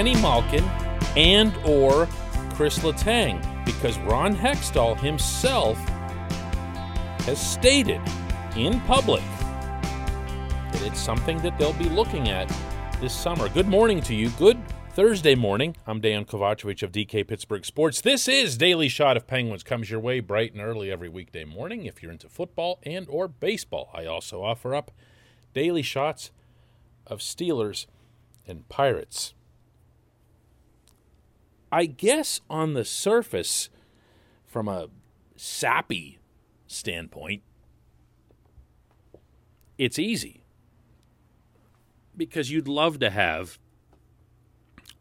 Evgeny Malkin and or Chris Letang because Ron Hextall himself has stated in public that it's something that they'll be looking at this summer. Good morning to you. Good Thursday morning. I'm Dan Kovacevic of DK Pittsburgh Sports. This is Daily Shot of Penguins comes your way bright and early every weekday morning if you're into football and or baseball. I also offer up daily shots of Steelers and Pirates. I guess on the surface from a sappy standpoint, it's easy because you'd love to have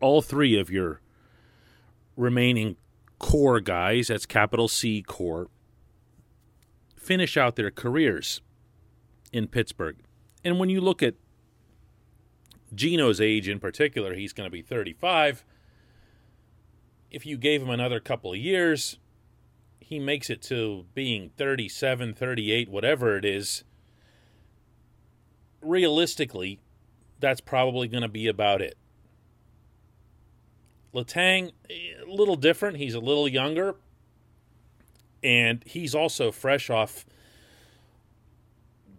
all three of your remaining core guys, that's capital C core, finish out their careers in Pittsburgh. And when you look at Gino's age in particular, he's going to be 35. If you gave him another couple of years, he makes it to being 37, 38, whatever it is. Realistically, that's probably going to be about it. Letang, a little different. He's a little younger, and he's also fresh off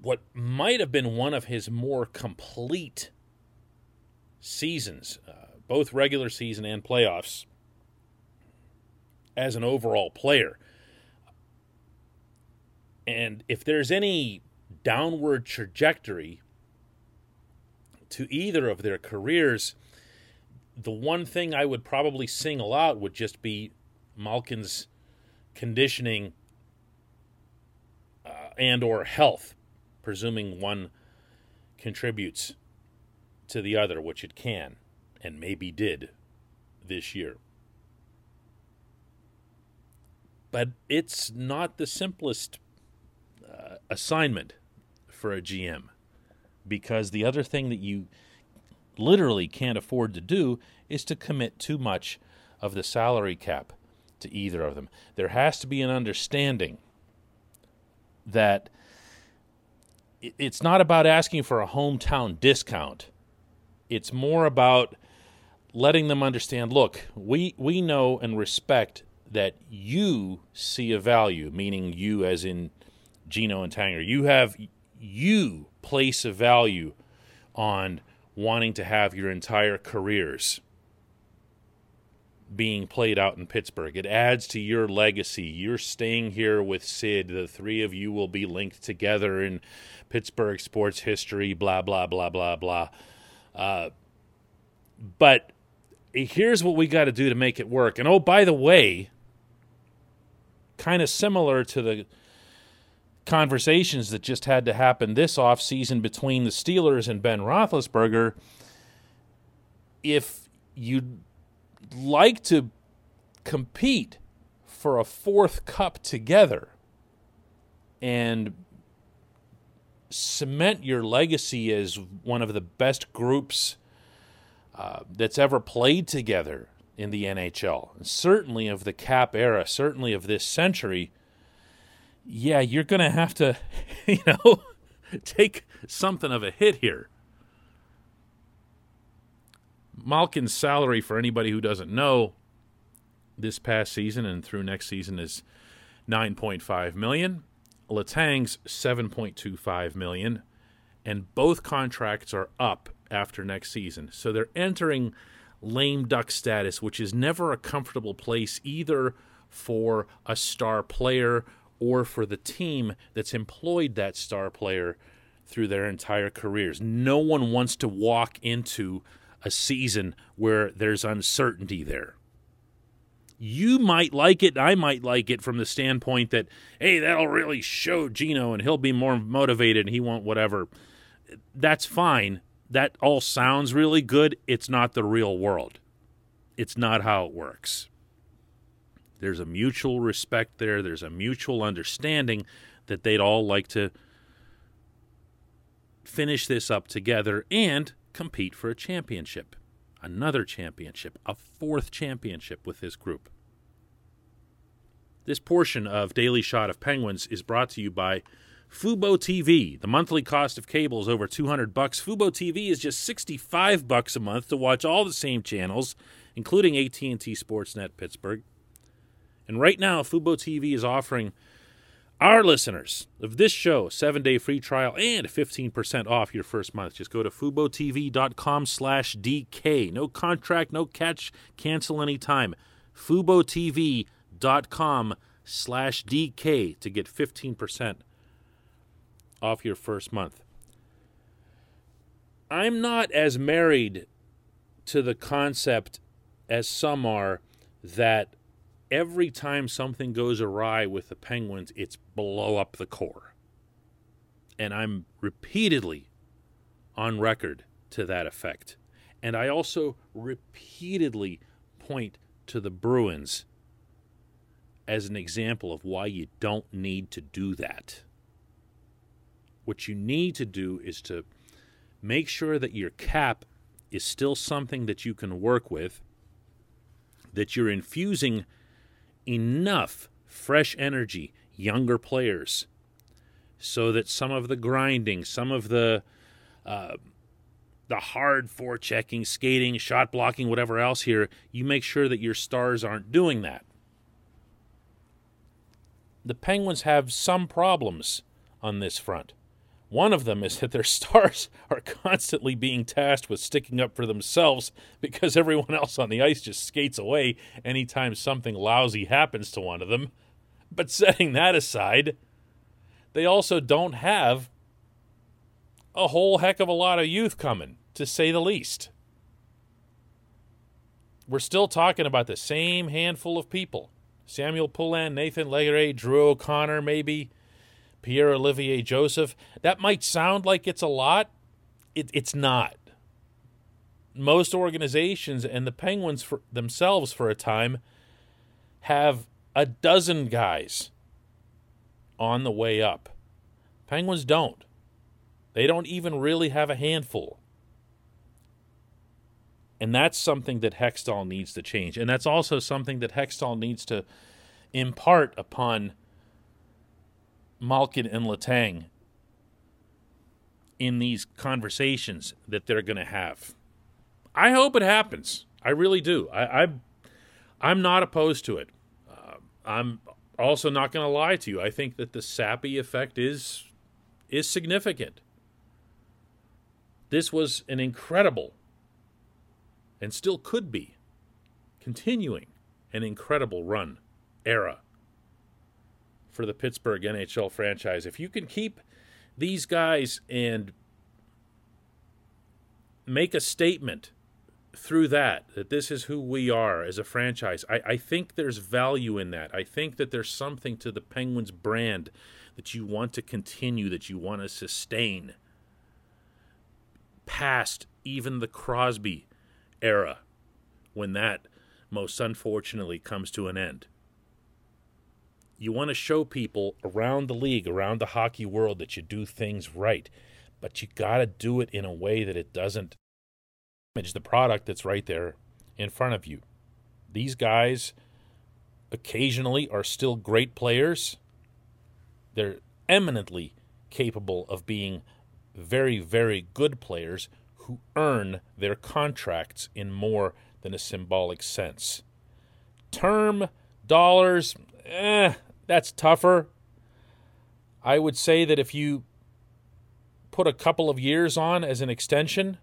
what might have been one of his more complete seasons, uh, both regular season and playoffs, as an overall player. And if there's any downward trajectory to either of their careers, the one thing I would probably single out would just be Malkin's conditioning uh, and or health, presuming one contributes to the other, which it can and maybe did this year. But it's not the simplest uh, assignment for a GM because the other thing that you literally can't afford to do is to commit too much of the salary cap to either of them. There has to be an understanding that it's not about asking for a hometown discount. It's more about letting them understand look, we, we know and respect that you see a value, meaning you as in Gino and Tanger. You have, you place a value on wanting to have your entire careers being played out in Pittsburgh. It adds to your legacy. You're staying here with Sid. The three of you will be linked together in Pittsburgh sports history, blah, blah, blah, blah, blah. Uh, but here's what we got to do to make it work. And oh, by the way, kind of similar to the conversations that just had to happen this offseason between the Steelers and Ben Roethlisberger. If you'd like to compete for a fourth cup together and cement your legacy as one of the best groups uh, that's ever played together in the NHL, certainly of the cap era, certainly of this century yeah, you're going to have to, you know, take something of a hit here. Malkin's salary, for anybody who doesn't know, this past season and through next season is 9.5 million. Letang's 7.25 million, and both contracts are up after next season. So they're entering lame duck status, which is never a comfortable place either for a star player or for the team that's employed that star player through their entire careers. No one wants to walk into a season where there's uncertainty there. You might like it, I might like it from the standpoint that, hey, that'll really show Gino and he'll be more motivated and he won't whatever. That's fine. That all sounds really good. It's not the real world. It's not how it works. There's a mutual respect there, there's a mutual understanding that they'd all like to finish this up together and compete for a championship. Another championship, a fourth championship with this group. This portion of Daily Shot of Penguins is brought to you by Fubo TV. The monthly cost of cable is over 200 bucks. Fubo TV is just 65 bucks a month to watch all the same channels, including AT&T Sportsnet Pittsburgh. And right now, Fubo TV is offering our listeners of this show a seven day free trial and 15% off your first month. Just go to FuboTV.com slash DK. No contract, no catch, cancel anytime. FuboTV.com slash DK to get 15% off your first month. I'm not as married to the concept as some are that every time something goes awry with the Penguins, it's blow up the core. And I'm repeatedly on record to that effect. And I also repeatedly point to the Bruins as an example of why you don't need to do that. What you need to do is to make sure that your cap is still something that you can work with, that you're infusing enough fresh energy, younger players, so that some of the grinding, some of the uh, the hard forechecking, skating, shot blocking, whatever else here, you make sure that your stars aren't doing that. The Penguins have some problems on this front. One of them is that their stars are constantly being tasked with sticking up for themselves because everyone else on the ice just skates away anytime something lousy happens to one of them. But setting that aside, they also don't have a whole heck of a lot of youth coming, to say the least. We're still talking about the same handful of people Samuel Poulin, Nathan Legare, Drew O'Connor, maybe Pierre Olivier Joseph. That might sound like it's a lot. It, it's not. Most organizations and the Penguins for themselves, for a time, have a dozen guys on the way up. Penguins don't. They don't even really have a handful. And that's something that Hextall needs to change. And that's also something that Hextall needs to impart upon Malkin and Letang in these conversations that they're going to have. I hope it happens. I really do. I, I I'm not opposed to it. Uh, I'm also not going to lie to you. I think that the sappy effect is is significant. This was an incredible and still could be continuing an incredible run era for the Pittsburgh NHL franchise. If you can keep these guys and make a statement through that, that this is who we are as a franchise, I, I think there's value in that. I think that there's something to the Penguins brand that you want to continue, that you want to sustain past even the Crosby era when that most unfortunately comes to an end you want to show people around the league, around the hockey world, that you do things right. But you got to do it in a way that it doesn't damage the product that's right there in front of you. These guys occasionally are still great players. They're eminently capable of being very, very good players who earn their contracts in more than a symbolic sense. Term, dollars, eh, that's tougher. I would say that if you put a couple of years on as an extension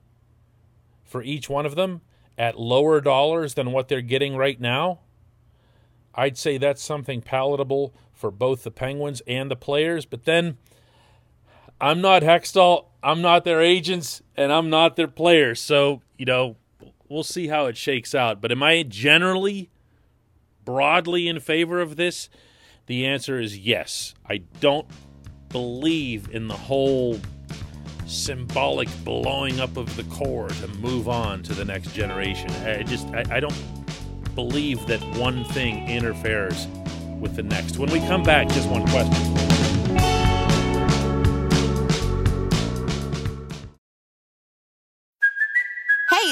for each one of them at lower dollars than what they're getting right now, I'd say that's something palatable for both the Penguins and the players. But then I'm not Hextall, I'm not their agents, and I'm not their players. So, you know, we'll see how it shakes out. But am I generally broadly in favor of this? The answer is yes. I don't believe in the whole symbolic blowing up of the core to move on to the next generation. I just I, I don't believe that one thing interferes with the next. When we come back, just one question.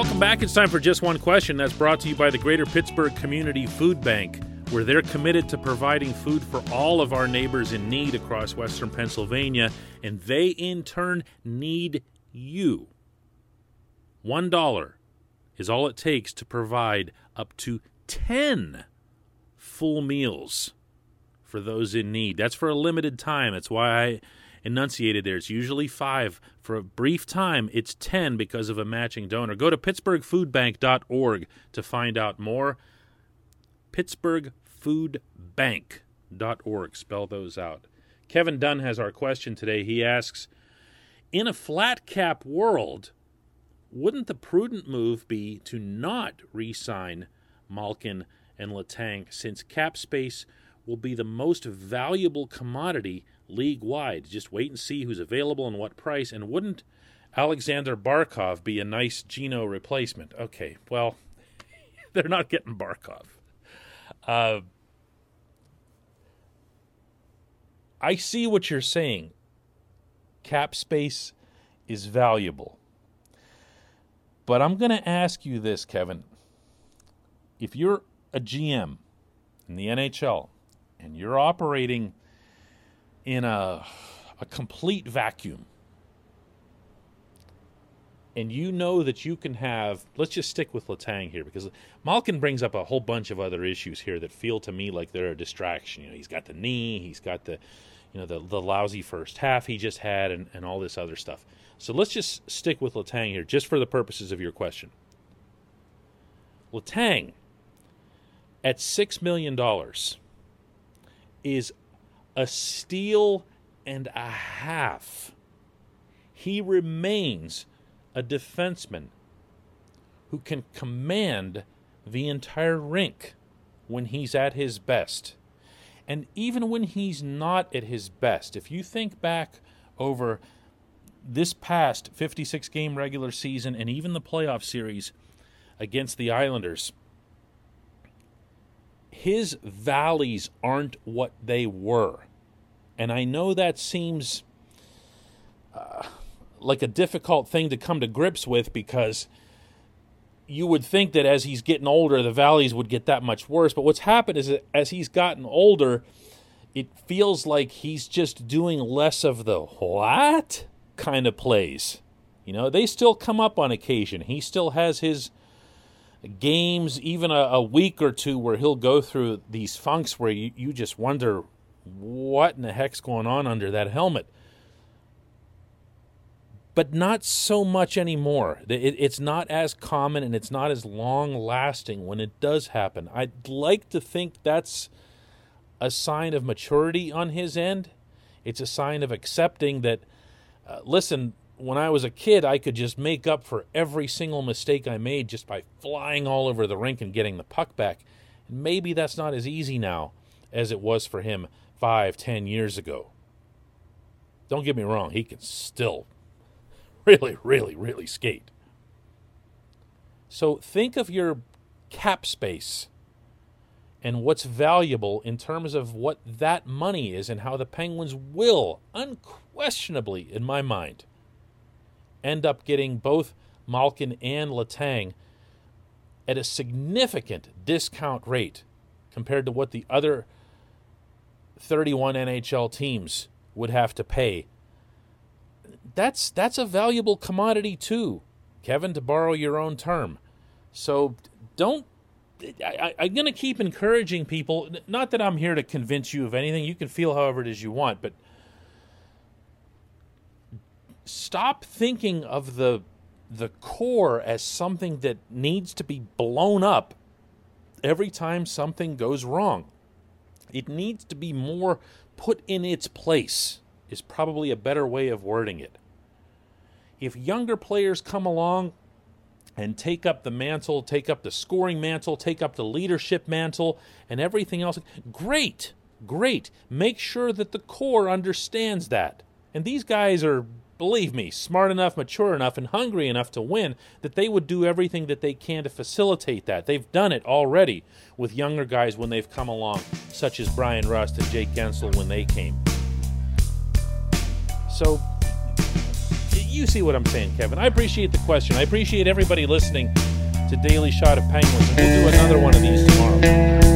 Welcome back. It's time for Just One Question. That's brought to you by the Greater Pittsburgh Community Food Bank, where they're committed to providing food for all of our neighbors in need across Western Pennsylvania, and they in turn need you. One dollar is all it takes to provide up to 10 full meals for those in need. That's for a limited time. That's why I enunciated there. It's usually five. For a brief time, it's 10 because of a matching donor. Go to pittsburghfoodbank.org to find out more. pittsburghfoodbank.org. Spell those out. Kevin Dunn has our question today. He asks In a flat cap world, wouldn't the prudent move be to not re sign Malkin and Letang since cap space will be the most valuable commodity league wide? Just wait and see who's available and what price. And wouldn't Alexander Barkov be a nice Gino replacement? Okay, well, they're not getting Barkov. Uh, I see what you're saying. Cap space is valuable. But I'm going to ask you this, Kevin. If you're a GM in the NHL and you're operating in a, a complete vacuum, and you know that you can have, let's just stick with Letang here because Malkin brings up a whole bunch of other issues here that feel to me like they're a distraction. You know, he's got the knee, he's got the, you know, the, the lousy first half he just had, and, and all this other stuff. So let's just stick with Letang here, just for the purposes of your question. Letang, at $6 million, is a steal and a half. He remains a defenseman who can command the entire rink when he's at his best. And even when he's not at his best, if you think back over this past 56 game regular season and even the playoff series against the Islanders, his valleys aren't what they were. And I know that seems uh, like a difficult thing to come to grips with because you would think that as he's getting older, the valleys would get that much worse. But what's happened is that as he's gotten older, it feels like he's just doing less of the what kind of plays. You know, they still come up on occasion. He still has his games, even a, a week or two, where he'll go through these funks where you, you just wonder what in the heck's going on under that helmet. But not so much anymore. It, it's not as common and it's not as long lasting when it does happen. I'd like to think that's a sign of maturity on his end. It's a sign of accepting that, uh, listen, when I was a kid, I could just make up for every single mistake I made just by flying all over the rink and getting the puck back. And maybe that's not as easy now as it was for him five, ten years ago. Don't get me wrong, he can still really, really, really skate. So think of your cap space and what's valuable in terms of what that money is and how the Penguins will, unquestionably, in my mind, end up getting both Malkin and Letang at a significant discount rate compared to what the other 31 NHL teams would have to pay. That's that's a valuable commodity too, Kevin, to borrow your own term. So don't. I, I'm going to keep encouraging people. Not that I'm here to convince you of anything. You can feel however it is you want, but stop thinking of the the core as something that needs to be blown up every time something goes wrong. It needs to be more put in its place, is probably a better way of wording it. If younger players come along and take up the mantle, take up the scoring mantle, take up the leadership mantle, and everything else, great, great. Make sure that the core understands that. And these guys are believe me, smart enough, mature enough, and hungry enough to win, that they would do everything that they can to facilitate that. They've done it already with younger guys when they've come along, such as Bryan Rust and Jake Guentzel when they came. So, you see what I'm saying, Kevin. I appreciate the question. I appreciate everybody listening to Daily Shot of Penguins, and we'll do another one of these tomorrow.